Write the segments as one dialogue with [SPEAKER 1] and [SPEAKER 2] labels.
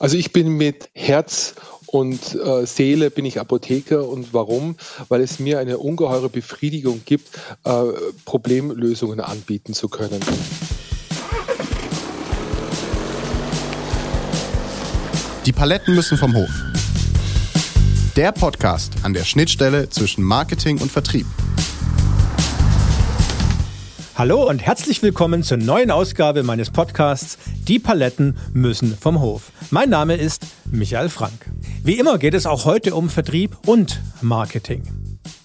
[SPEAKER 1] Also ich bin mit Herz und äh, Seele bin ich Apotheker und warum? Weil es mir eine ungeheure Befriedigung gibt, äh, Problemlösungen anbieten zu können.
[SPEAKER 2] Die Paletten müssen vom Hof. Der Podcast an der Schnittstelle zwischen Marketing und Vertrieb.
[SPEAKER 3] Hallo und herzlich willkommen zur neuen Ausgabe meines Podcasts Die Paletten müssen vom Hof. Mein Name ist Michael Frank. Wie immer geht es auch heute um Vertrieb und Marketing.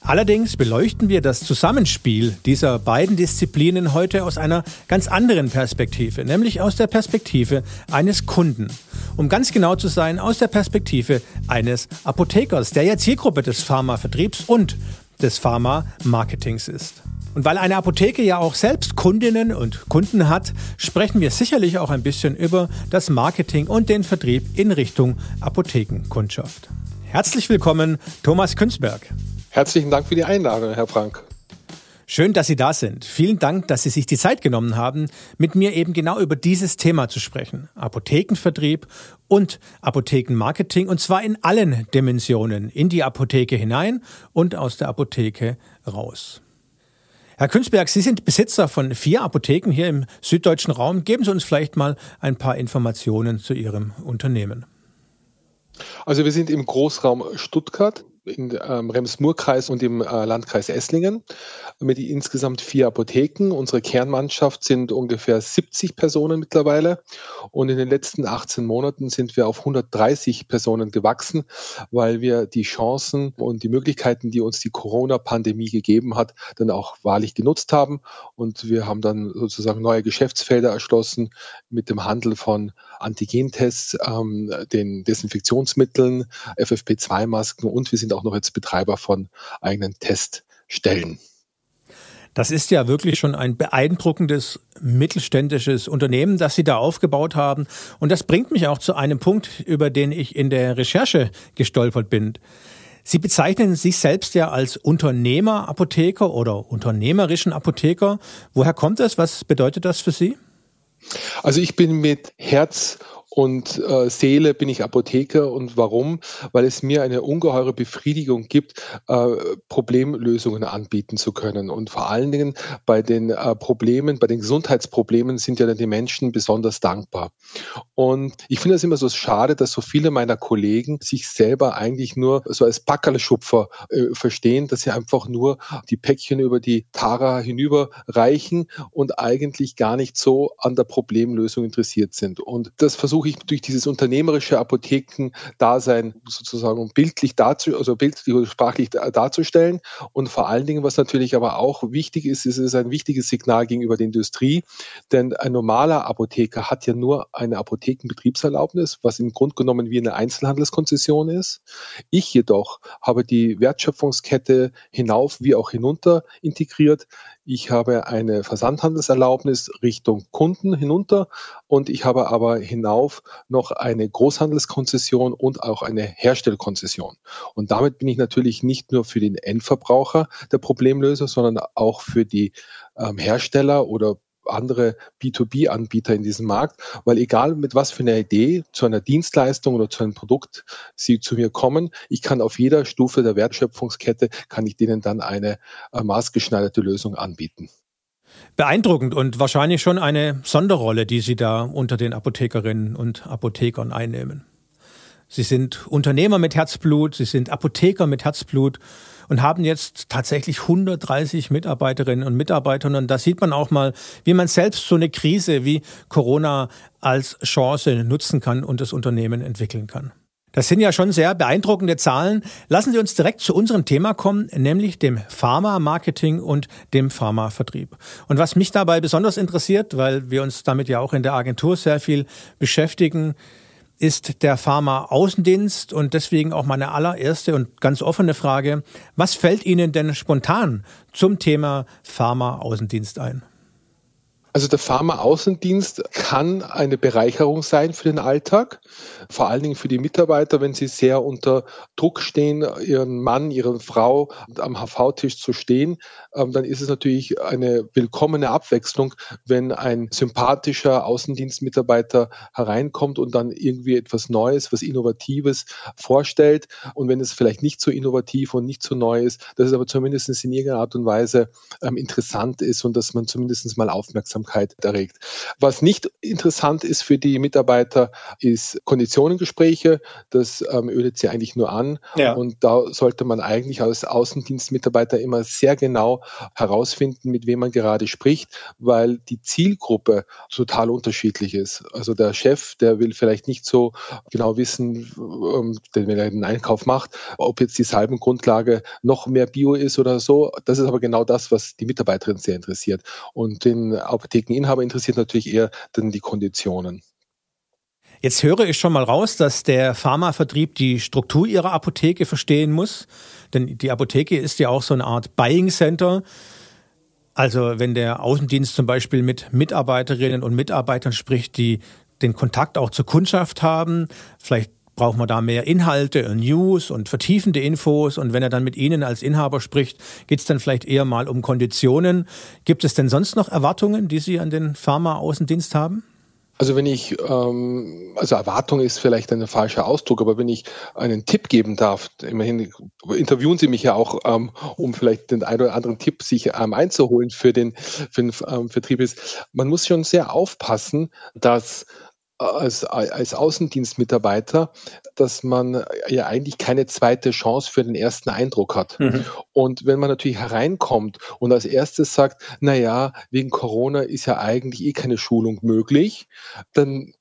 [SPEAKER 3] Allerdings beleuchten wir das Zusammenspiel dieser beiden Disziplinen heute aus einer ganz anderen Perspektive, nämlich aus der Perspektive eines Kunden. Um ganz genau zu sein, aus der Perspektive eines Apothekers, der ja Zielgruppe des Pharmavertriebs und des Pharma-Marketings ist. Und weil eine Apotheke ja auch selbst Kundinnen und Kunden hat, sprechen wir sicherlich auch ein bisschen über das Marketing und den Vertrieb in Richtung Apothekenkundschaft. Herzlich willkommen, Thomas Künzberg.
[SPEAKER 1] Herzlichen Dank für die Einladung, Herr Frank.
[SPEAKER 3] Schön, dass Sie da sind. Vielen Dank, dass Sie sich die Zeit genommen haben, mit mir eben genau über dieses Thema zu sprechen. Apothekenvertrieb und Apothekenmarketing und zwar in allen Dimensionen, in die Apotheke hinein und aus der Apotheke raus. Herr Künzberg, Sie sind Besitzer von vier Apotheken hier im süddeutschen Raum. Geben Sie uns vielleicht mal ein paar Informationen zu Ihrem Unternehmen.
[SPEAKER 1] Also wir sind im Großraum Stuttgart im ähm, Rems-Murr-Kreis und im äh, Landkreis Esslingen mit insgesamt vier Apotheken. Unsere Kernmannschaft sind ungefähr 70 Personen mittlerweile und in den letzten 18 Monaten sind wir auf 130 Personen gewachsen, weil wir die Chancen und die Möglichkeiten, die uns die Corona-Pandemie gegeben hat, dann auch wahrlich genutzt haben und wir haben dann sozusagen neue Geschäftsfelder erschlossen mit dem Handel von Antigentests, ähm, den Desinfektionsmitteln, FFP2-Masken und wir sind auch noch jetzt Betreiber von eigenen Teststellen.
[SPEAKER 3] Das ist ja wirklich schon ein beeindruckendes mittelständisches Unternehmen, das Sie da aufgebaut haben. Und das bringt mich auch zu einem Punkt, über den ich in der Recherche gestolpert bin. Sie bezeichnen sich selbst ja als Unternehmerapotheker oder unternehmerischen Apotheker. Woher kommt das? Was bedeutet das für Sie?
[SPEAKER 1] Also ich bin mit Herz und äh, Seele bin ich Apotheker. Und warum? Weil es mir eine ungeheure Befriedigung gibt, äh, Problemlösungen anbieten zu können. Und vor allen Dingen bei den äh, Problemen, bei den Gesundheitsproblemen sind ja dann die Menschen besonders dankbar. Und ich finde es immer so schade, dass so viele meiner Kollegen sich selber eigentlich nur so als Packerlschupfer äh, verstehen, dass sie einfach nur die Päckchen über die Tara hinüberreichen und eigentlich gar nicht so an der Problemlösung interessiert sind. Und das versuche versuche ich durch dieses unternehmerische Apothekendasein sozusagen bildlich dazu, also bildlich oder sprachlich darzustellen. Und vor allen Dingen, was natürlich aber auch wichtig ist, ist es ist ein wichtiges Signal gegenüber der Industrie, denn ein normaler Apotheker hat ja nur eine Apothekenbetriebserlaubnis, was im Grunde genommen wie eine Einzelhandelskonzession ist. Ich jedoch habe die Wertschöpfungskette hinauf wie auch hinunter integriert. Ich habe eine Versandhandelserlaubnis Richtung Kunden hinunter und ich habe aber hinauf noch eine Großhandelskonzession und auch eine Herstellkonzession. Und damit bin ich natürlich nicht nur für den Endverbraucher der Problemlöser, sondern auch für die ähm, Hersteller oder andere B2B-Anbieter in diesem Markt, weil egal mit was für einer Idee zu einer Dienstleistung oder zu einem Produkt sie zu mir kommen, ich kann auf jeder Stufe der Wertschöpfungskette, kann ich denen dann eine äh, maßgeschneiderte Lösung anbieten.
[SPEAKER 3] Beeindruckend und wahrscheinlich schon eine Sonderrolle, die Sie da unter den Apothekerinnen und Apothekern einnehmen. Sie sind Unternehmer mit Herzblut, Sie sind Apotheker mit Herzblut und haben jetzt tatsächlich 130 Mitarbeiterinnen und Mitarbeiter. Und da sieht man auch mal, wie man selbst so eine Krise wie Corona als Chance nutzen kann und das Unternehmen entwickeln kann. Das sind ja schon sehr beeindruckende Zahlen. Lassen Sie uns direkt zu unserem Thema kommen, nämlich dem Pharma-Marketing und dem Pharma-Vertrieb. Und was mich dabei besonders interessiert, weil wir uns damit ja auch in der Agentur sehr viel beschäftigen, ist der Pharma-Außendienst und deswegen auch meine allererste und ganz offene Frage. Was fällt Ihnen denn spontan zum Thema Pharma-Außendienst ein?
[SPEAKER 1] Also der Pharma-Außendienst kann eine Bereicherung sein für den Alltag, vor allen Dingen für die Mitarbeiter, wenn sie sehr unter Druck stehen, ihren Mann, ihre Frau am HV-Tisch zu stehen, ähm, dann ist es natürlich eine willkommene Abwechslung, wenn ein sympathischer Außendienstmitarbeiter hereinkommt und dann irgendwie etwas Neues, was Innovatives vorstellt. Und wenn es vielleicht nicht so innovativ und nicht so neu ist, dass es aber zumindest in irgendeiner Art und Weise ähm, interessant ist und dass man zumindest mal aufmerksam Aufmerksamkeit erregt. Was nicht interessant ist für die Mitarbeiter, ist Konditionengespräche. Das ähm, ödet sie eigentlich nur an. Ja. Und da sollte man eigentlich als Außendienstmitarbeiter immer sehr genau herausfinden, mit wem man gerade spricht, weil die Zielgruppe total unterschiedlich ist. Also der Chef, der will vielleicht nicht so genau wissen, ähm, wenn er den Einkauf macht, ob jetzt die Salbengrundlage noch mehr Bio ist oder so. Das ist aber genau das, was die Mitarbeiterin sehr interessiert. Und den Apothekeninhaber interessiert natürlich eher dann die Konditionen.
[SPEAKER 3] Jetzt höre ich schon mal raus, dass der Pharmavertrieb die Struktur ihrer Apotheke verstehen muss. Denn die Apotheke ist ja auch so eine Art Buying Center. Also wenn der Außendienst zum Beispiel mit Mitarbeiterinnen und Mitarbeitern spricht, die den Kontakt auch zur Kundschaft haben, vielleicht braucht man da mehr Inhalte, News und vertiefende Infos. Und wenn er dann mit Ihnen als Inhaber spricht, geht es dann vielleicht eher mal um Konditionen. Gibt es denn sonst noch Erwartungen, die Sie an den Pharma-Außendienst haben?
[SPEAKER 1] Also wenn ich, ähm, also Erwartung ist vielleicht ein falscher Ausdruck, aber wenn ich einen Tipp geben darf, immerhin interviewen Sie mich ja auch, ähm, um vielleicht den einen oder anderen Tipp sich ähm, einzuholen für den, für den ähm, Vertrieb ist, man muss schon sehr aufpassen, dass als, als Außendienstmitarbeiter, dass man ja eigentlich keine zweite Chance für den ersten Eindruck hat. Mhm. Und wenn man natürlich hereinkommt und als erstes sagt, na ja, wegen Corona ist ja eigentlich eh keine Schulung möglich, dann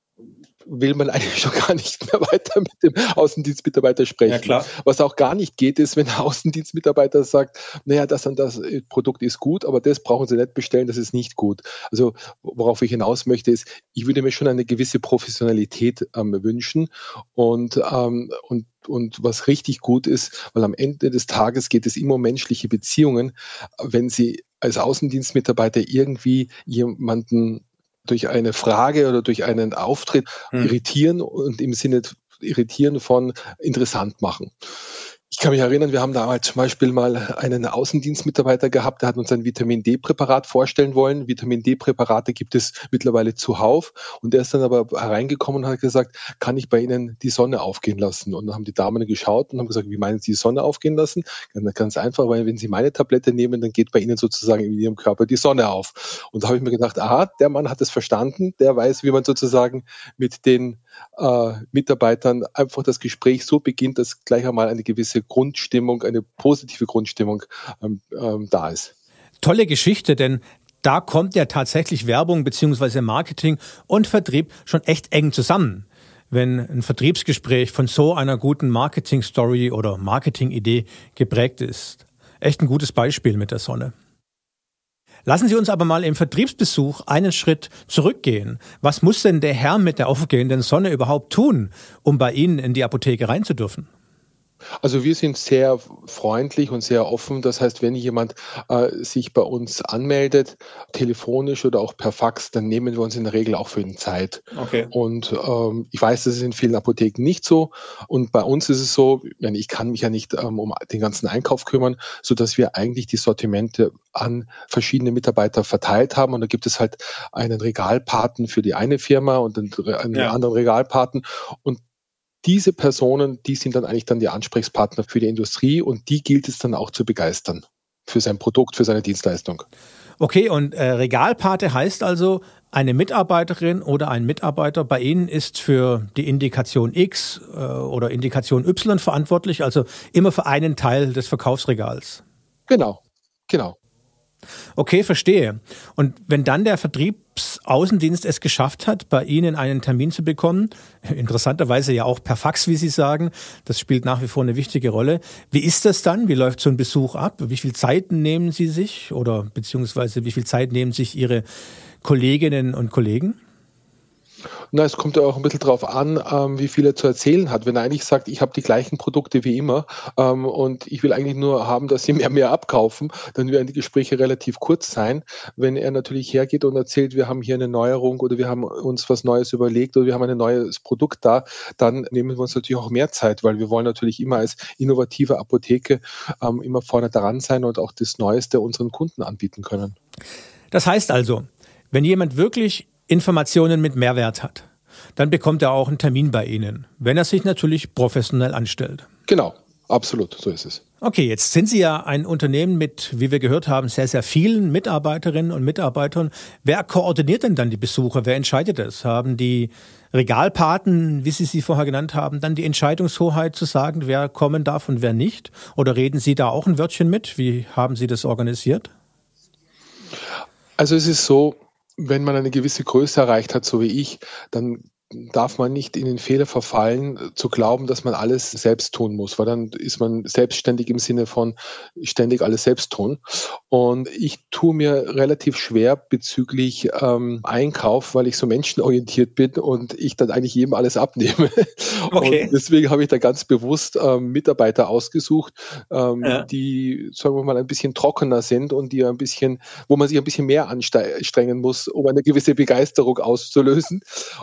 [SPEAKER 1] will man eigentlich schon gar nicht mehr weiter mit dem Außendienstmitarbeiter sprechen. Ja, klar. Was auch gar nicht geht, ist, wenn der Außendienstmitarbeiter sagt, naja, das und das Produkt ist gut, aber das brauchen Sie nicht bestellen, das ist nicht gut. Also worauf ich hinaus möchte, ist, ich würde mir schon eine gewisse Professionalität ähm, wünschen und, ähm, und und was richtig gut ist, weil am Ende des Tages geht es immer um menschliche Beziehungen. Wenn Sie als Außendienstmitarbeiter irgendwie jemanden durch eine Frage oder durch einen Auftritt hm. irritieren und im Sinne irritieren von interessant machen. Ich kann mich erinnern, wir haben da halt zum Beispiel mal einen Außendienstmitarbeiter gehabt, der hat uns ein Vitamin D-Präparat vorstellen wollen. Vitamin D-Präparate gibt es mittlerweile zuhauf. Und der ist dann aber hereingekommen und hat gesagt, kann ich bei Ihnen die Sonne aufgehen lassen? Und dann haben die Damen geschaut und haben gesagt, wie meinen Sie die Sonne aufgehen lassen? Ganz einfach, weil wenn Sie meine Tablette nehmen, dann geht bei Ihnen sozusagen in Ihrem Körper die Sonne auf. Und da habe ich mir gedacht, aha, der Mann hat es verstanden, der weiß, wie man sozusagen mit den äh, Mitarbeitern einfach das Gespräch so beginnt, dass gleich einmal eine gewisse Grundstimmung, eine positive Grundstimmung ähm, ähm, da ist.
[SPEAKER 3] Tolle Geschichte, denn da kommt ja tatsächlich Werbung beziehungsweise Marketing und Vertrieb schon echt eng zusammen. Wenn ein Vertriebsgespräch von so einer guten Marketing-Story oder Marketing-Idee geprägt ist. Echt ein gutes Beispiel mit der Sonne. Lassen Sie uns aber mal im Vertriebsbesuch einen Schritt zurückgehen. Was muss denn der Herr mit der aufgehenden Sonne überhaupt tun, um bei Ihnen in die Apotheke rein zu dürfen?
[SPEAKER 1] Also wir sind sehr freundlich und sehr offen. Das heißt, wenn jemand äh, sich bei uns anmeldet, telefonisch oder auch per Fax, dann nehmen wir uns in der Regel auch für ihn Zeit. Okay. Und ähm, ich weiß, das ist in vielen Apotheken nicht so. Und bei uns ist es so, ich kann mich ja nicht ähm, um den ganzen Einkauf kümmern, so dass wir eigentlich die Sortimente an verschiedene Mitarbeiter verteilt haben. Und da gibt es halt einen Regalpaten für die eine Firma und einen ja. anderen Regalpaten. Und diese Personen, die sind dann eigentlich dann die Ansprechpartner für die Industrie und die gilt es dann auch zu begeistern für sein Produkt, für seine Dienstleistung.
[SPEAKER 3] Okay, und äh, Regalpate heißt also, eine Mitarbeiterin oder ein Mitarbeiter bei Ihnen ist für die Indikation X äh, oder Indikation Y verantwortlich, also immer für einen Teil des Verkaufsregals.
[SPEAKER 1] Genau, genau.
[SPEAKER 3] Okay, verstehe. Und wenn dann der Vertriebsaußendienst es geschafft hat, bei Ihnen einen Termin zu bekommen, interessanterweise ja auch per Fax, wie Sie sagen, das spielt nach wie vor eine wichtige Rolle. Wie ist das dann? Wie läuft so ein Besuch ab? Wie viel Zeit nehmen Sie sich oder beziehungsweise wie viel Zeit nehmen sich Ihre Kolleginnen und Kollegen?
[SPEAKER 1] Na, es kommt ja auch ein bisschen drauf an, ähm, wie viel er zu erzählen hat. Wenn er eigentlich sagt, ich habe die gleichen Produkte wie immer ähm, und ich will eigentlich nur haben, dass sie mehr mehr abkaufen, dann werden die Gespräche relativ kurz sein. Wenn er natürlich hergeht und erzählt, wir haben hier eine Neuerung oder wir haben uns was Neues überlegt oder wir haben ein neues Produkt da, dann nehmen wir uns natürlich auch mehr Zeit, weil wir wollen natürlich immer als innovative Apotheke ähm, immer vorne daran sein und auch das Neueste unseren Kunden anbieten können.
[SPEAKER 3] Das heißt also, wenn jemand wirklich Informationen mit Mehrwert hat, dann bekommt er auch einen Termin bei Ihnen, wenn er sich natürlich professionell anstellt.
[SPEAKER 1] Genau, absolut, so ist es.
[SPEAKER 3] Okay, jetzt sind Sie ja ein Unternehmen mit, wie wir gehört haben, sehr, sehr vielen Mitarbeiterinnen und Mitarbeitern. Wer koordiniert denn dann die Besucher? Wer entscheidet das? Haben die Regalpaten, wie Sie sie vorher genannt haben, dann die Entscheidungshoheit zu sagen, wer kommen darf und wer nicht? Oder reden Sie da auch ein Wörtchen mit? Wie haben Sie das organisiert?
[SPEAKER 1] Also es ist so, wenn man eine gewisse Größe erreicht hat, so wie ich, dann darf man nicht in den Fehler verfallen, zu glauben, dass man alles selbst tun muss, weil dann ist man selbstständig im Sinne von ständig alles selbst tun. Und ich tue mir relativ schwer bezüglich ähm, Einkauf, weil ich so menschenorientiert bin und ich dann eigentlich jedem alles abnehme. Okay. Und deswegen habe ich da ganz bewusst ähm, Mitarbeiter ausgesucht, ähm, ja. die, sagen wir mal, ein bisschen trockener sind und die ein bisschen, wo man sich ein bisschen mehr anstrengen muss, um eine gewisse Begeisterung auszulösen.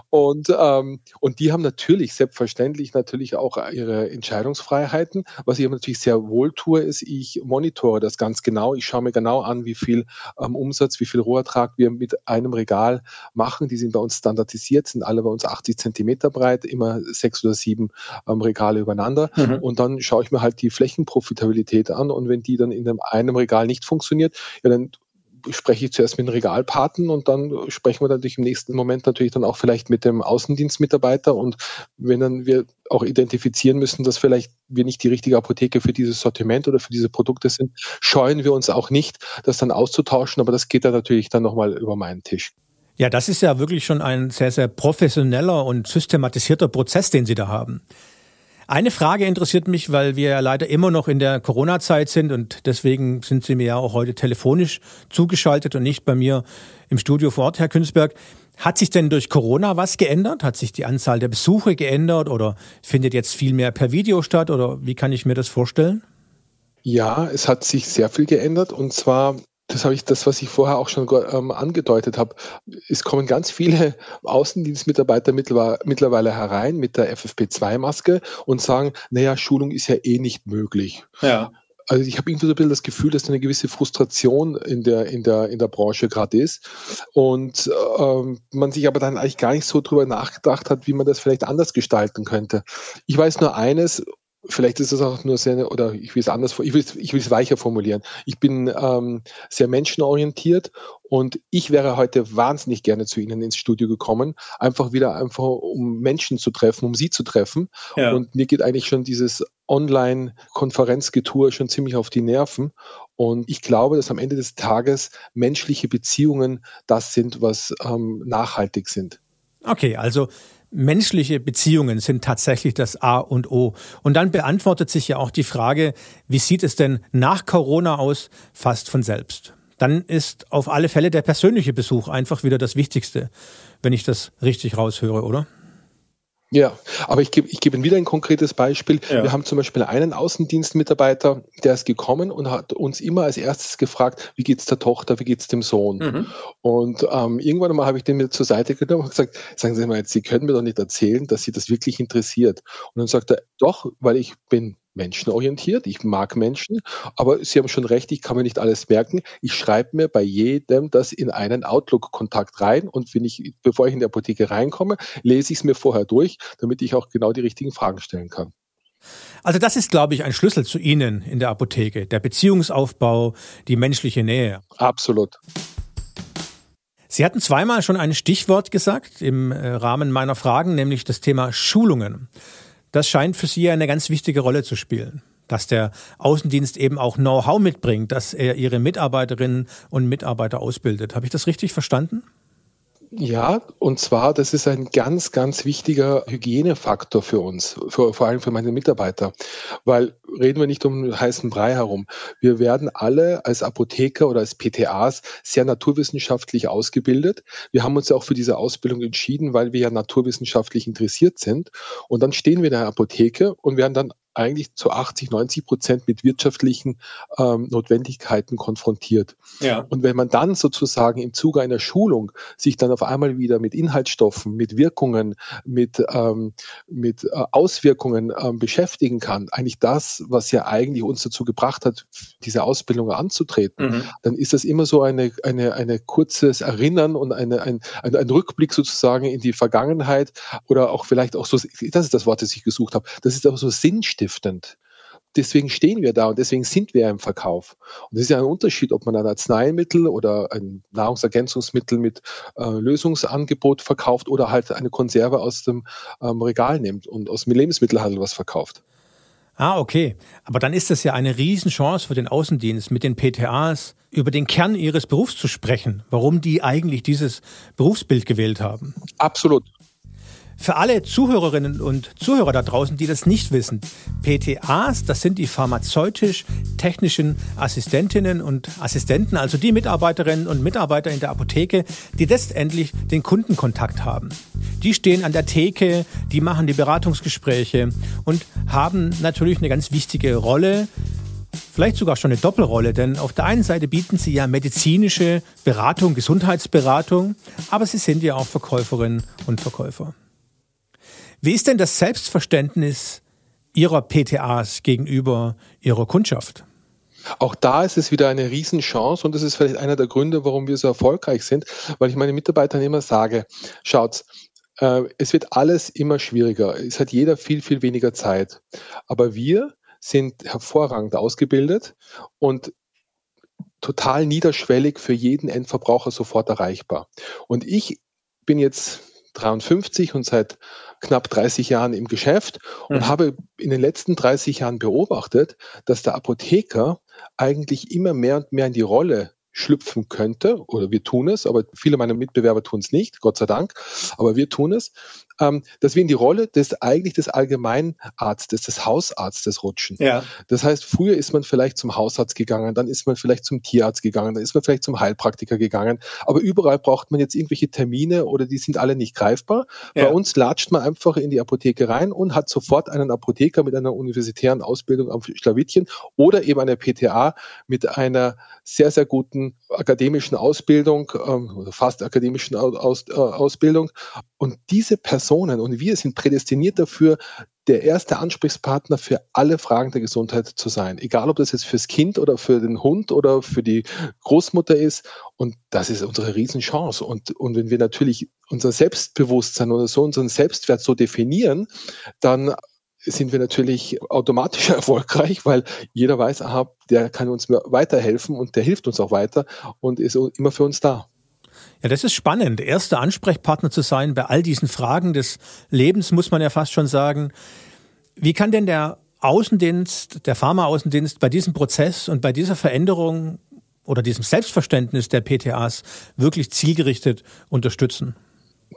[SPEAKER 1] Und ähm, und die haben natürlich, selbstverständlich, natürlich auch ihre Entscheidungsfreiheiten. Was ich aber natürlich sehr wohl tue, ist, ich monitore das ganz genau. Ich schaue mir genau an, wie viel ähm, Umsatz, wie viel Rohertrag wir mit einem Regal machen. Die sind bei uns standardisiert, sind alle bei uns 80 Zentimeter breit, immer sechs oder sieben ähm, Regale übereinander. Mhm. Und dann schaue ich mir halt die Flächenprofitabilität an. Und wenn die dann in einem Regal nicht funktioniert, ja, dann spreche ich zuerst mit dem Regalpaten und dann sprechen wir natürlich im nächsten Moment natürlich dann auch vielleicht mit dem Außendienstmitarbeiter und wenn dann wir auch identifizieren müssen, dass vielleicht wir nicht die richtige Apotheke für dieses Sortiment oder für diese Produkte sind, scheuen wir uns auch nicht, das dann auszutauschen, aber das geht dann natürlich dann nochmal über meinen Tisch.
[SPEAKER 3] Ja, das ist ja wirklich schon ein sehr, sehr professioneller und systematisierter Prozess, den Sie da haben. Eine Frage interessiert mich, weil wir ja leider immer noch in der Corona-Zeit sind und deswegen sind Sie mir ja auch heute telefonisch zugeschaltet und nicht bei mir im Studio vor Ort, Herr Künzberg. Hat sich denn durch Corona was geändert? Hat sich die Anzahl der Besuche geändert oder findet jetzt viel mehr per Video statt oder wie kann ich mir das vorstellen?
[SPEAKER 1] Ja, es hat sich sehr viel geändert und zwar das habe ich, das, was ich vorher auch schon ähm, angedeutet habe. Es kommen ganz viele Außendienstmitarbeiter mittlerweile herein mit der FFP2-Maske und sagen, naja, Schulung ist ja eh nicht möglich. Ja. Also ich habe irgendwie so ein bisschen das Gefühl, dass da eine gewisse Frustration in der, in der, in der Branche gerade ist und ähm, man sich aber dann eigentlich gar nicht so drüber nachgedacht hat, wie man das vielleicht anders gestalten könnte. Ich weiß nur eines, Vielleicht ist es auch nur sehr, oder ich will es anders, ich will es, ich will es weicher formulieren. Ich bin ähm, sehr menschenorientiert und ich wäre heute wahnsinnig gerne zu Ihnen ins Studio gekommen, einfach wieder einfach, um Menschen zu treffen, um Sie zu treffen. Ja. Und mir geht eigentlich schon dieses Online-Konferenzgetour schon ziemlich auf die Nerven. Und ich glaube, dass am Ende des Tages menschliche Beziehungen das sind, was ähm, nachhaltig sind.
[SPEAKER 3] Okay, also menschliche Beziehungen sind tatsächlich das A und O. Und dann beantwortet sich ja auch die Frage, wie sieht es denn nach Corona aus, fast von selbst. Dann ist auf alle Fälle der persönliche Besuch einfach wieder das Wichtigste, wenn ich das richtig raushöre, oder?
[SPEAKER 1] Ja, aber ich gebe ich gebe Ihnen wieder ein konkretes Beispiel. Ja. Wir haben zum Beispiel einen Außendienstmitarbeiter, der ist gekommen und hat uns immer als erstes gefragt, wie geht's der Tochter, wie geht's dem Sohn? Mhm. Und ähm, irgendwann mal habe ich den mir zur Seite genommen und gesagt, sagen Sie mal jetzt, Sie können mir doch nicht erzählen, dass Sie das wirklich interessiert. Und dann sagt er, doch, weil ich bin menschenorientiert, ich mag Menschen, aber Sie haben schon recht, ich kann mir nicht alles merken. Ich schreibe mir bei jedem das in einen Outlook-Kontakt rein und wenn ich, bevor ich in die Apotheke reinkomme, lese ich es mir vorher durch, damit ich auch genau die richtigen Fragen stellen kann.
[SPEAKER 3] Also das ist, glaube ich, ein Schlüssel zu Ihnen in der Apotheke, der Beziehungsaufbau, die menschliche Nähe.
[SPEAKER 1] Absolut.
[SPEAKER 3] Sie hatten zweimal schon ein Stichwort gesagt im äh, Rahmen meiner Fragen, nämlich das Thema Schulungen. Das scheint für Sie eine ganz wichtige Rolle zu spielen. Dass der Außendienst eben auch Know-how mitbringt, dass er Ihre Mitarbeiterinnen und Mitarbeiter ausbildet. Habe ich das richtig verstanden?
[SPEAKER 1] Ja, und zwar, das ist ein ganz, ganz wichtiger Hygienefaktor für uns, für, vor allem für meine Mitarbeiter. Weil reden wir nicht um heißen Brei herum. Wir werden alle als Apotheker oder als PTAs sehr naturwissenschaftlich ausgebildet. Wir haben uns ja auch für diese Ausbildung entschieden, weil wir ja naturwissenschaftlich interessiert sind. Und dann stehen wir in der Apotheke und werden dann eigentlich zu 80, 90 Prozent mit wirtschaftlichen ähm, Notwendigkeiten konfrontiert. Ja. Und wenn man dann sozusagen im Zuge einer Schulung sich dann auf einmal wieder mit Inhaltsstoffen, mit Wirkungen, mit, ähm, mit äh, Auswirkungen ähm, beschäftigen kann, eigentlich das, was ja eigentlich uns dazu gebracht hat, diese Ausbildung anzutreten, mhm. dann ist das immer so eine, eine, eine kurzes Erinnern und eine, ein, ein, ein Rückblick sozusagen in die Vergangenheit oder auch vielleicht auch so, das ist das Wort, das ich gesucht habe, das ist auch so sinnstiftend sinnstiftend. Deswegen stehen wir da und deswegen sind wir im Verkauf. Und es ist ja ein Unterschied, ob man ein Arzneimittel oder ein Nahrungsergänzungsmittel mit äh, Lösungsangebot verkauft oder halt eine Konserve aus dem ähm, Regal nimmt und aus dem Lebensmittelhandel was verkauft.
[SPEAKER 3] Ah, okay. Aber dann ist das ja eine Riesenchance für den Außendienst, mit den PTAs über den Kern ihres Berufs zu sprechen, warum die eigentlich dieses Berufsbild gewählt haben.
[SPEAKER 1] Absolut.
[SPEAKER 3] Für alle Zuhörerinnen und Zuhörer da draußen, die das nicht wissen, PTAs, das sind die pharmazeutisch-technischen Assistentinnen und Assistenten, also die Mitarbeiterinnen und Mitarbeiter in der Apotheke, die letztendlich den Kundenkontakt haben. Die stehen an der Theke, die machen die Beratungsgespräche und haben natürlich eine ganz wichtige Rolle vielleicht sogar schon eine Doppelrolle, denn auf der einen Seite bieten sie ja medizinische Beratung, Gesundheitsberatung, aber sie sind ja auch Verkäuferinnen und Verkäufer. Wie ist denn das Selbstverständnis Ihrer PTAs gegenüber Ihrer Kundschaft?
[SPEAKER 1] Auch da ist es wieder eine Riesenchance und das ist vielleicht einer der Gründe, warum wir so erfolgreich sind, weil ich meinen Mitarbeitern immer sage, schaut, äh, es wird alles immer schwieriger. Es hat jeder viel, viel weniger Zeit. Aber wir sind hervorragend ausgebildet und total niederschwellig für jeden Endverbraucher sofort erreichbar. Und ich bin jetzt 53 und seit knapp 30 Jahren im Geschäft und mhm. habe in den letzten 30 Jahren beobachtet, dass der Apotheker eigentlich immer mehr und mehr in die Rolle schlüpfen könnte, oder wir tun es, aber viele meiner Mitbewerber tun es nicht, Gott sei Dank, aber wir tun es, ähm, dass wir in die Rolle des eigentlich des Allgemeinarztes, des Hausarztes rutschen. Ja. Das heißt, früher ist man vielleicht zum Hausarzt gegangen, dann ist man vielleicht zum Tierarzt gegangen, dann ist man vielleicht zum Heilpraktiker gegangen, aber überall braucht man jetzt irgendwelche Termine oder die sind alle nicht greifbar. Ja. Bei uns latscht man einfach in die Apotheke rein und hat sofort einen Apotheker mit einer universitären Ausbildung am Schlawittchen oder eben eine PTA mit einer sehr, sehr guten akademischen Ausbildung, ähm, fast akademischen Aus, äh, Ausbildung. Und diese Personen und wir sind prädestiniert dafür, der erste Ansprechpartner für alle Fragen der Gesundheit zu sein. Egal, ob das jetzt fürs Kind oder für den Hund oder für die Großmutter ist. Und das ist unsere Riesenchance. Und, und wenn wir natürlich unser Selbstbewusstsein oder so unseren Selbstwert so definieren, dann sind wir natürlich automatisch erfolgreich, weil jeder weiß, aha, der kann uns weiterhelfen und der hilft uns auch weiter und ist immer für uns da.
[SPEAKER 3] Ja, das ist spannend, erster Ansprechpartner zu sein bei all diesen Fragen des Lebens, muss man ja fast schon sagen. Wie kann denn der Außendienst, der Pharmaaußendienst bei diesem Prozess und bei dieser Veränderung oder diesem Selbstverständnis der PTAs wirklich zielgerichtet unterstützen?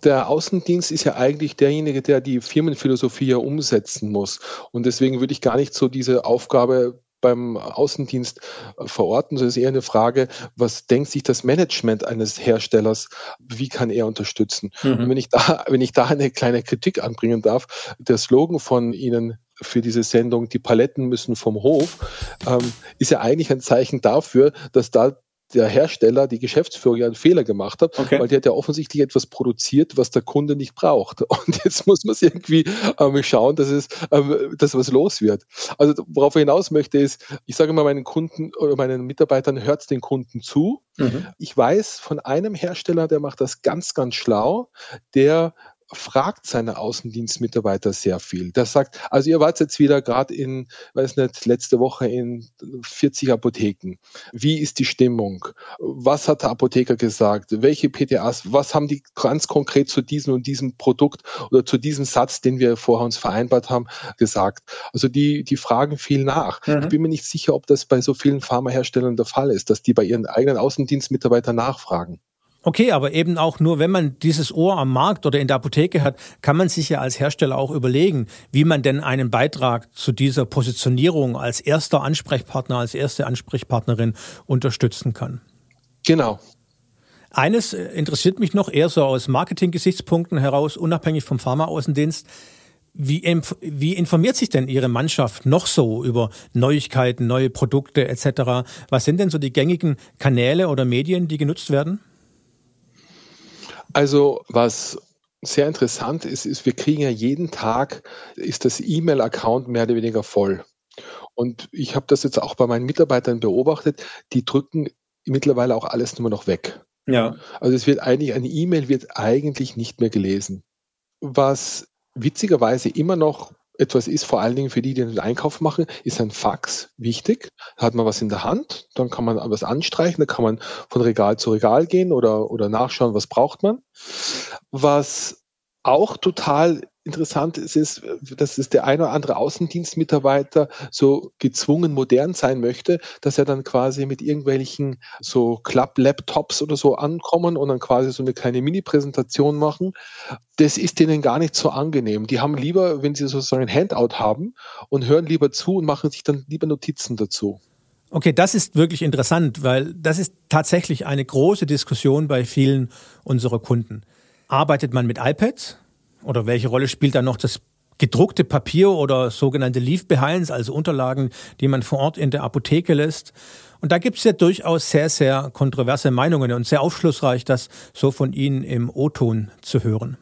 [SPEAKER 1] Der Außendienst ist ja eigentlich derjenige, der die Firmenphilosophie ja umsetzen muss. Und deswegen würde ich gar nicht so diese Aufgabe beim Außendienst äh, verorten. Das ist eher eine Frage, was denkt sich das Management eines Herstellers, wie kann er unterstützen? Mhm. Und wenn ich da, wenn ich da eine kleine Kritik anbringen darf, der Slogan von Ihnen für diese Sendung, die Paletten müssen vom Hof, ähm, ist ja eigentlich ein Zeichen dafür, dass da der Hersteller, die Geschäftsführung ja einen Fehler gemacht hat, okay. weil die hat ja offensichtlich etwas produziert, was der Kunde nicht braucht. Und jetzt muss man irgendwie ähm, schauen, dass es, ähm, dass was los wird. Also worauf ich hinaus möchte ist, ich sage mal meinen Kunden oder meinen Mitarbeitern, hört den Kunden zu. Mhm. Ich weiß von einem Hersteller, der macht das ganz, ganz schlau, der fragt seine Außendienstmitarbeiter sehr viel. Der sagt, also ihr wart jetzt wieder gerade in, weiß nicht, letzte Woche in 40 Apotheken. Wie ist die Stimmung? Was hat der Apotheker gesagt? Welche PTAs? Was haben die ganz konkret zu diesem und diesem Produkt oder zu diesem Satz, den wir vorher uns vereinbart haben, gesagt? Also die, die fragen viel nach. Mhm. Ich bin mir nicht sicher, ob das bei so vielen Pharmaherstellern der Fall ist, dass die bei ihren eigenen Außendienstmitarbeitern nachfragen.
[SPEAKER 3] Okay, aber eben auch nur, wenn man dieses Ohr am Markt oder in der Apotheke hat, kann man sich ja als Hersteller auch überlegen, wie man denn einen Beitrag zu dieser Positionierung als erster Ansprechpartner, als erste Ansprechpartnerin unterstützen kann.
[SPEAKER 1] Genau.
[SPEAKER 3] Eines äh, interessiert mich noch eher so aus Marketing-Gesichtspunkten heraus, unabhängig vom Pharmaaußendienst. Wie, wie informiert sich denn Ihre Mannschaft noch so über Neuigkeiten, neue Produkte etc.? Was sind denn so die gängigen Kanäle oder Medien, die genutzt werden?
[SPEAKER 1] Also was sehr interessant ist, ist, wir kriegen ja jeden Tag, ist das E-Mail-Account mehr oder weniger voll. Und ich habe das jetzt auch bei meinen Mitarbeitern beobachtet, die drücken mittlerweile auch alles nur noch weg.
[SPEAKER 3] Ja.
[SPEAKER 1] Also es wird eigentlich, eine E-Mail wird eigentlich nicht mehr gelesen. Was witzigerweise immer noch etwas ist, vor allen Dingen für die, die den Einkauf machen, ist ein Fax wichtig. Da hat man was in der Hand, dann kann man was anstreichen, da kann man von Regal zu Regal gehen oder, oder nachschauen, was braucht man. Was auch total interessant ist, ist, dass es der ein oder andere Außendienstmitarbeiter so gezwungen modern sein möchte, dass er dann quasi mit irgendwelchen so Club-Laptops oder so ankommen und dann quasi so eine kleine Mini-Präsentation machen. Das ist denen gar nicht so angenehm. Die haben lieber, wenn sie sozusagen ein Handout haben und hören lieber zu und machen sich dann lieber Notizen dazu.
[SPEAKER 3] Okay, das ist wirklich interessant, weil das ist tatsächlich eine große Diskussion bei vielen unserer Kunden. Arbeitet man mit iPads? Oder welche Rolle spielt da noch das gedruckte Papier oder sogenannte Leave Behinds, also Unterlagen, die man vor Ort in der Apotheke lässt? Und da gibt es ja durchaus sehr, sehr kontroverse Meinungen und sehr aufschlussreich, das so von Ihnen im O-Ton zu hören.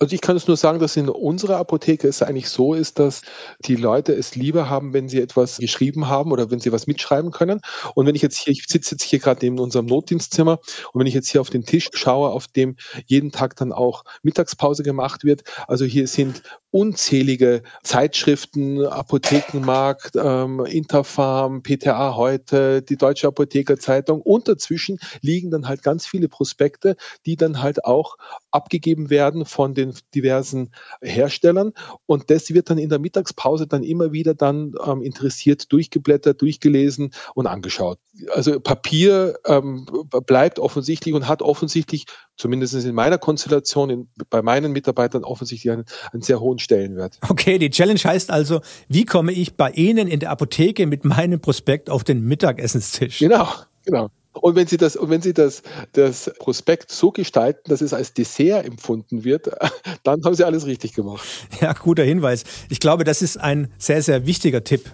[SPEAKER 1] Also ich kann es nur sagen, dass in unserer Apotheke es eigentlich so ist, dass die Leute es lieber haben, wenn sie etwas geschrieben haben oder wenn sie was mitschreiben können. Und wenn ich jetzt hier, ich sitze jetzt hier gerade neben unserem Notdienstzimmer und wenn ich jetzt hier auf den Tisch schaue, auf dem jeden Tag dann auch Mittagspause gemacht wird, also hier sind unzählige Zeitschriften, Apothekenmarkt, ähm, Interfarm, PTA heute, die Deutsche Apothekerzeitung und dazwischen liegen dann halt ganz viele Prospekte, die dann halt auch abgegeben werden von den diversen Herstellern und das wird dann in der Mittagspause dann immer wieder dann ähm, interessiert durchgeblättert, durchgelesen und angeschaut. Also Papier ähm, bleibt offensichtlich und hat offensichtlich zumindest in meiner Konstellation, in, bei meinen Mitarbeitern offensichtlich einen, einen sehr hohen Stellenwert.
[SPEAKER 3] Okay, die Challenge heißt also, wie komme ich bei Ihnen in der Apotheke mit meinem Prospekt auf den Mittagessenstisch?
[SPEAKER 1] Genau, genau. Und wenn Sie das, und wenn Sie das, das Prospekt so gestalten, dass es als Dessert empfunden wird, dann haben Sie alles richtig gemacht.
[SPEAKER 3] Ja, guter Hinweis. Ich glaube, das ist ein sehr, sehr wichtiger Tipp.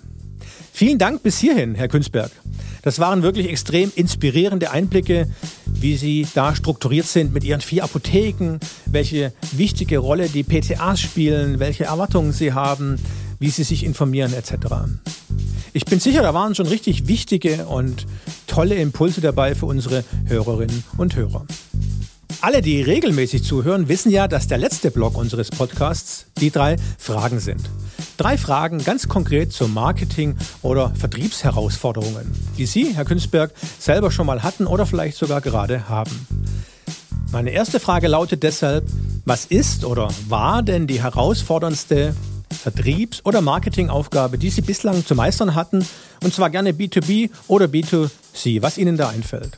[SPEAKER 3] Vielen Dank bis hierhin, Herr Künzberg. Das waren wirklich extrem inspirierende Einblicke, wie Sie da strukturiert sind mit Ihren vier Apotheken, welche wichtige Rolle die PTAs spielen, welche Erwartungen Sie haben, wie Sie sich informieren etc. Ich bin sicher, da waren schon richtig wichtige und tolle Impulse dabei für unsere Hörerinnen und Hörer. Alle, die regelmäßig zuhören, wissen ja, dass der letzte Block unseres Podcasts die drei Fragen sind. Drei Fragen ganz konkret zu Marketing oder Vertriebsherausforderungen, die Sie, Herr Künzberg, selber schon mal hatten oder vielleicht sogar gerade haben. Meine erste Frage lautet deshalb, was ist oder war denn die herausforderndste Vertriebs- oder Marketingaufgabe, die Sie bislang zu meistern hatten? Und zwar gerne B2B oder B2C, was Ihnen da einfällt.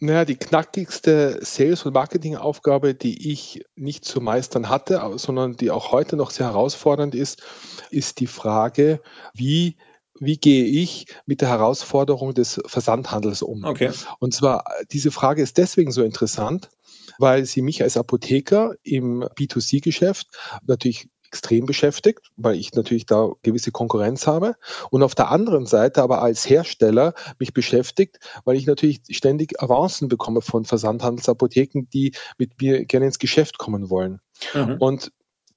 [SPEAKER 1] Naja, die knackigste Sales- und Marketingaufgabe, die ich nicht zu meistern hatte, sondern die auch heute noch sehr herausfordernd ist, ist die Frage, wie wie gehe ich mit der Herausforderung des Versandhandels um?
[SPEAKER 3] Okay.
[SPEAKER 1] Und zwar, diese Frage ist deswegen so interessant, weil sie mich als Apotheker im B2C-Geschäft natürlich extrem beschäftigt, weil ich natürlich da gewisse Konkurrenz habe. Und auf der anderen Seite aber als Hersteller mich beschäftigt, weil ich natürlich ständig Avancen bekomme von Versandhandelsapotheken, die mit mir gerne ins Geschäft kommen wollen. Mhm. Und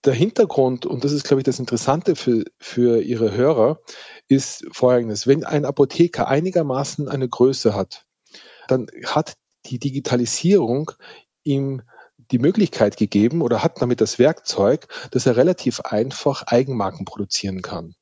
[SPEAKER 1] der Hintergrund, und das ist, glaube ich, das Interessante für, für Ihre Hörer, ist folgendes. Wenn ein Apotheker einigermaßen eine Größe hat, dann hat die Digitalisierung ihm die Möglichkeit gegeben oder hat damit das Werkzeug, dass er relativ einfach Eigenmarken produzieren kann.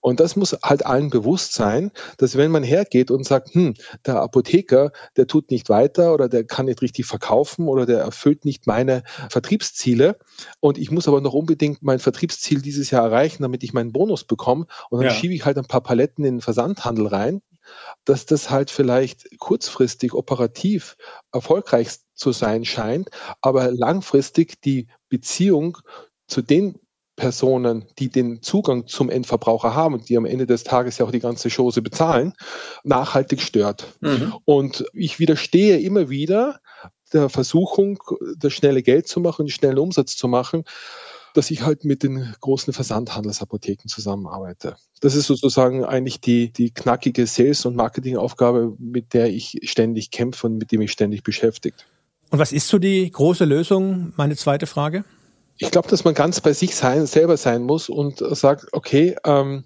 [SPEAKER 1] Und das muss halt allen bewusst sein, dass wenn man hergeht und sagt, hm, der Apotheker, der tut nicht weiter oder der kann nicht richtig verkaufen oder der erfüllt nicht meine Vertriebsziele und ich muss aber noch unbedingt mein Vertriebsziel dieses Jahr erreichen, damit ich meinen Bonus bekomme und dann ja. schiebe ich halt ein paar Paletten in den Versandhandel rein, dass das halt vielleicht kurzfristig operativ erfolgreich zu sein scheint, aber langfristig die Beziehung zu den Personen, die den Zugang zum Endverbraucher haben, die am Ende des Tages ja auch die ganze Chose bezahlen, nachhaltig stört. Mhm. Und ich widerstehe immer wieder der Versuchung, das schnelle Geld zu machen, den schnellen Umsatz zu machen, dass ich halt mit den großen Versandhandelsapotheken zusammenarbeite. Das ist sozusagen eigentlich die, die knackige Sales- und Marketingaufgabe, mit der ich ständig kämpfe und mit dem ich ständig beschäftigt.
[SPEAKER 3] Und was ist so die große Lösung? Meine zweite Frage.
[SPEAKER 1] Ich glaube, dass man ganz bei sich sein, selber sein muss und sagt, okay, ähm,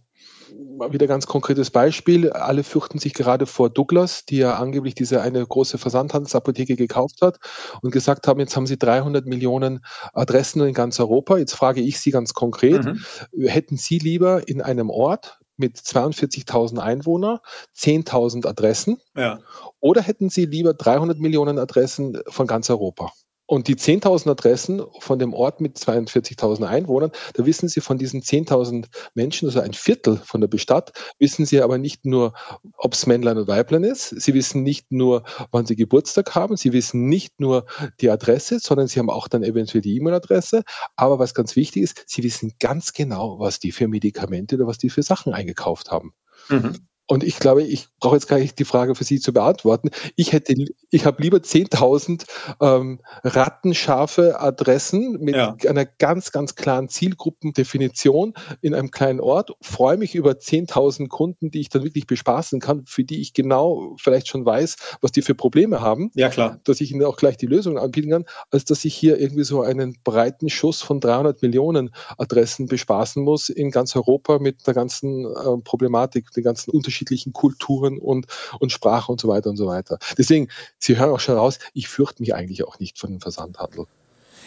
[SPEAKER 1] wieder ganz konkretes Beispiel. Alle fürchten sich gerade vor Douglas, die ja angeblich diese eine große Versandhandelsapotheke gekauft hat und gesagt haben, jetzt haben sie 300 Millionen Adressen in ganz Europa. Jetzt frage ich Sie ganz konkret, mhm. hätten Sie lieber in einem Ort mit 42.000 Einwohnern 10.000 Adressen ja. oder hätten Sie lieber 300 Millionen Adressen von ganz Europa? Und die 10.000 Adressen von dem Ort mit 42.000 Einwohnern, da wissen Sie von diesen 10.000 Menschen, also ein Viertel von der Bestadt, wissen Sie aber nicht nur, ob es Männlein oder Weiblein ist. Sie wissen nicht nur, wann Sie Geburtstag haben. Sie wissen nicht nur die Adresse, sondern Sie haben auch dann eventuell die E-Mail-Adresse. Aber was ganz wichtig ist, Sie wissen ganz genau, was die für Medikamente oder was die für Sachen eingekauft haben. Mhm. Und ich glaube, ich brauche jetzt gar nicht die Frage für Sie zu beantworten. Ich hätte, ich habe lieber 10.000 ähm, rattenscharfe Adressen mit ja. einer ganz, ganz klaren Zielgruppendefinition in einem kleinen Ort. Freue mich über 10.000 Kunden, die ich dann wirklich bespaßen kann, für die ich genau vielleicht schon weiß, was die für Probleme haben.
[SPEAKER 3] Ja, klar.
[SPEAKER 1] Dass ich ihnen auch gleich die Lösung anbieten kann, als dass ich hier irgendwie so einen breiten Schuss von 300 Millionen Adressen bespaßen muss in ganz Europa mit der ganzen äh, Problematik, den ganzen Unterschieden unterschiedlichen Kulturen und, und Sprache und so weiter und so weiter. Deswegen, Sie hören auch schon raus, ich fürchte mich eigentlich auch nicht von dem Versandhandel.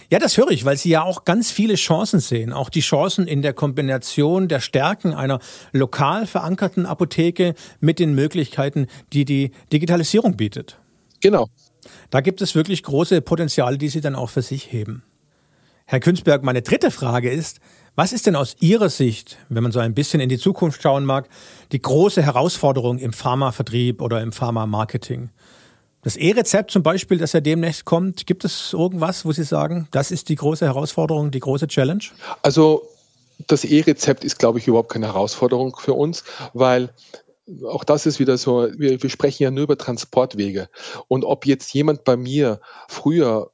[SPEAKER 3] Ja, das höre ich, weil Sie ja auch ganz viele Chancen sehen. Auch die Chancen in der Kombination der Stärken einer lokal verankerten Apotheke mit den Möglichkeiten, die die Digitalisierung bietet.
[SPEAKER 1] Genau.
[SPEAKER 3] Da gibt es wirklich große Potenziale, die Sie dann auch für sich heben. Herr Künzberg, meine dritte Frage ist, was ist denn aus Ihrer Sicht, wenn man so ein bisschen in die Zukunft schauen mag, die große Herausforderung im Pharmavertrieb oder im Pharma-Marketing? Das E-Rezept zum Beispiel, das ja demnächst kommt, gibt es irgendwas, wo Sie sagen, das ist die große Herausforderung, die große Challenge?
[SPEAKER 1] Also das E-Rezept ist, glaube ich, überhaupt keine Herausforderung für uns, weil auch das ist wieder so, wir, wir sprechen ja nur über Transportwege. Und ob jetzt jemand bei mir früher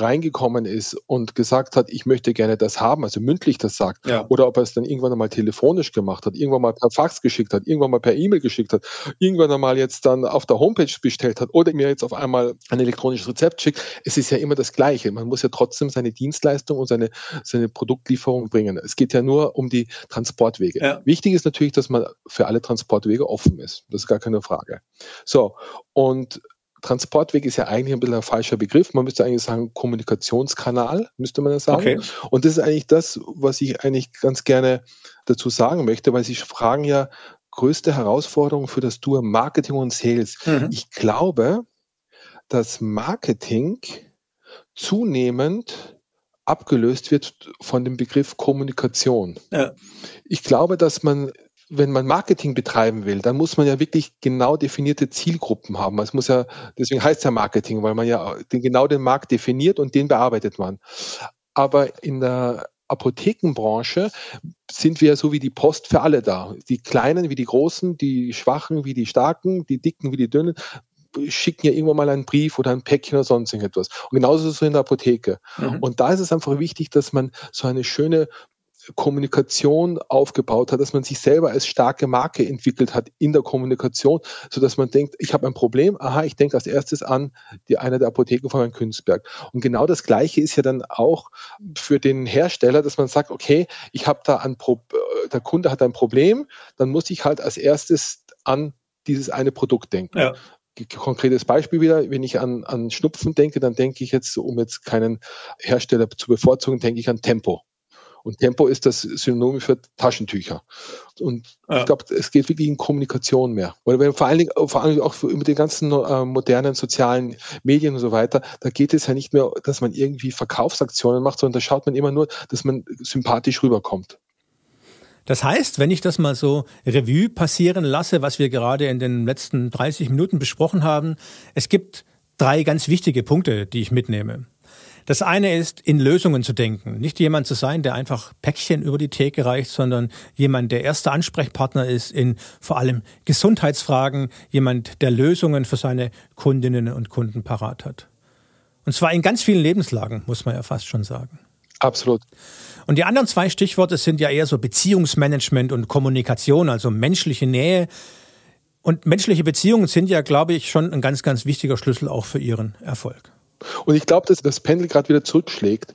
[SPEAKER 1] reingekommen ist und gesagt hat, ich möchte gerne das haben, also mündlich das sagt, ja. oder ob er es dann irgendwann einmal telefonisch gemacht hat, irgendwann mal per Fax geschickt hat, irgendwann mal per E-Mail geschickt hat, irgendwann einmal jetzt dann auf der Homepage bestellt hat oder mir jetzt auf einmal ein elektronisches Rezept schickt. Es ist ja immer das Gleiche. Man muss ja trotzdem seine Dienstleistung und seine, seine Produktlieferung bringen. Es geht ja nur um die Transportwege. Ja. Wichtig ist natürlich, dass man für alle Transportwege offen ist. Das ist gar keine Frage. So. Und Transportweg ist ja eigentlich ein bisschen ein falscher Begriff. Man müsste eigentlich sagen Kommunikationskanal, müsste man das sagen. Okay. Und das ist eigentlich das, was ich eigentlich ganz gerne dazu sagen möchte, weil Sie fragen ja, größte Herausforderung für das Tour Marketing und Sales. Mhm. Ich glaube, dass Marketing zunehmend abgelöst wird von dem Begriff Kommunikation. Ja. Ich glaube, dass man wenn man Marketing betreiben will, dann muss man ja wirklich genau definierte Zielgruppen haben. Es muss ja, deswegen heißt es ja Marketing, weil man ja den, genau den Markt definiert und den bearbeitet man. Aber in der Apothekenbranche sind wir so wie die Post für alle da. Die Kleinen wie die Großen, die Schwachen wie die Starken, die Dicken wie die Dünnen schicken ja irgendwann mal einen Brief oder ein Päckchen oder sonst irgendetwas. Und genauso ist es so in der Apotheke. Mhm. Und da ist es einfach wichtig, dass man so eine schöne Kommunikation aufgebaut hat, dass man sich selber als starke Marke entwickelt hat in der Kommunikation, so dass man denkt, ich habe ein Problem, aha, ich denke als erstes an die eine der Apotheken von Herrn Künzberg. Und genau das Gleiche ist ja dann auch für den Hersteller, dass man sagt, okay, ich habe da ein Pro der Kunde hat ein Problem, dann muss ich halt als erstes an dieses eine Produkt denken. Ja konkretes Beispiel wieder, wenn ich an, an Schnupfen denke, dann denke ich jetzt, um jetzt keinen Hersteller zu bevorzugen, denke ich an Tempo. Und Tempo ist das Synonym für Taschentücher. Und ja. ich glaube, es geht wirklich in Kommunikation mehr. Oder wenn vor allen Dingen, vor allen Dingen auch über die ganzen äh, modernen sozialen Medien und so weiter, da geht es ja nicht mehr, dass man irgendwie Verkaufsaktionen macht, sondern da schaut man immer nur, dass man sympathisch rüberkommt.
[SPEAKER 3] Das heißt, wenn ich das mal so Revue passieren lasse, was wir gerade in den letzten 30 Minuten besprochen haben, es gibt drei ganz wichtige Punkte, die ich mitnehme. Das eine ist, in Lösungen zu denken. Nicht jemand zu sein, der einfach Päckchen über die Theke reicht, sondern jemand, der erster Ansprechpartner ist in vor allem Gesundheitsfragen, jemand, der Lösungen für seine Kundinnen und Kunden parat hat. Und zwar in ganz vielen Lebenslagen, muss man ja fast schon sagen.
[SPEAKER 1] Absolut.
[SPEAKER 3] Und die anderen zwei Stichworte sind ja eher so Beziehungsmanagement und Kommunikation, also menschliche Nähe. Und menschliche Beziehungen sind ja, glaube ich, schon ein ganz, ganz wichtiger Schlüssel auch für Ihren Erfolg.
[SPEAKER 1] Und ich glaube, dass das Pendel gerade wieder zurückschlägt.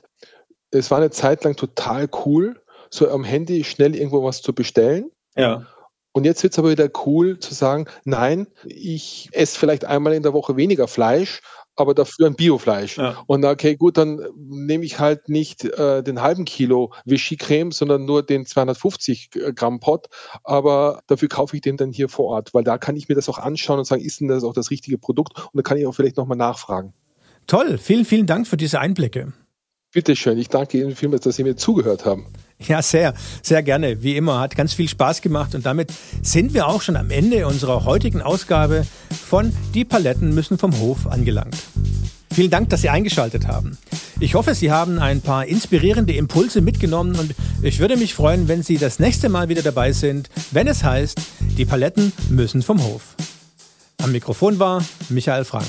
[SPEAKER 1] Es war eine Zeit lang total cool, so am Handy schnell irgendwo was zu bestellen.
[SPEAKER 3] Ja.
[SPEAKER 1] Und jetzt wird es aber wieder cool zu sagen, nein, ich esse vielleicht einmal in der Woche weniger Fleisch, aber dafür ein Biofleisch. Ja. Und okay, gut, dann nehme ich halt nicht äh, den halben Kilo Vichy-Creme, sondern nur den 250 Gramm Pot, aber dafür kaufe ich den dann hier vor Ort, weil da kann ich mir das auch anschauen und sagen, ist denn das auch das richtige Produkt? Und dann kann ich auch vielleicht nochmal nachfragen.
[SPEAKER 3] Toll, vielen, vielen Dank für diese Einblicke.
[SPEAKER 1] Bitte schön, ich danke Ihnen vielmals, dass Sie mir zugehört haben.
[SPEAKER 3] Ja, sehr, sehr gerne. Wie immer, hat ganz viel Spaß gemacht und damit sind wir auch schon am Ende unserer heutigen Ausgabe von Die Paletten müssen vom Hof angelangt. Vielen Dank, dass Sie eingeschaltet haben. Ich hoffe, Sie haben ein paar inspirierende Impulse mitgenommen und ich würde mich freuen, wenn Sie das nächste Mal wieder dabei sind, wenn es heißt, die Paletten müssen vom Hof. Am Mikrofon war Michael Frank.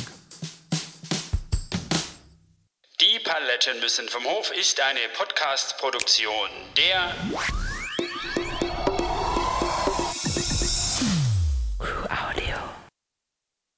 [SPEAKER 4] Menschen müssen vom Hof ist eine Podcast-Produktion der